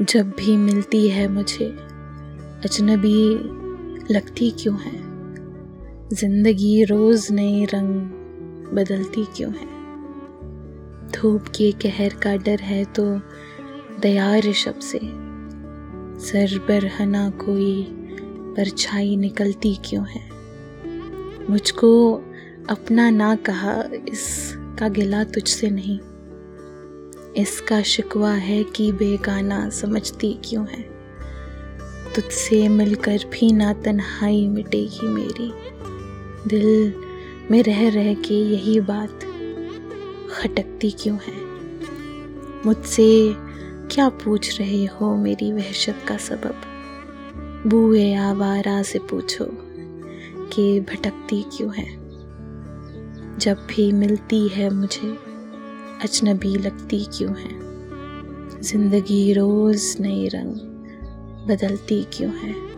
जब भी मिलती है मुझे, अजनबी लगती क्यों है? ज़िंदगी रोज नए रंग बदलती क्यों है? धूप के कहर का डर है तो दया ऋषभ से, सर पर हना कोई परछाई निकलती क्यों है? मुझको अपना ना कहा, इसका गिला तुझसे नहीं। इसका शिकवा है कि बेगाना समझती क्यों है? तुझसे मिलकर भी ना तन्हाई मिटेगी मेरी। दिल में रह रह के यही बात खटकती क्यों है? मुझसे क्या पूछ रहे हो मेरी वहशत का सबब? बुए आवारा से पूछो कि भटकती क्यों है? जब भी मिलती है मुझे अजनबी लगती क्यों है? ज़िंदगी रोज नए रंग बदलती क्यों है?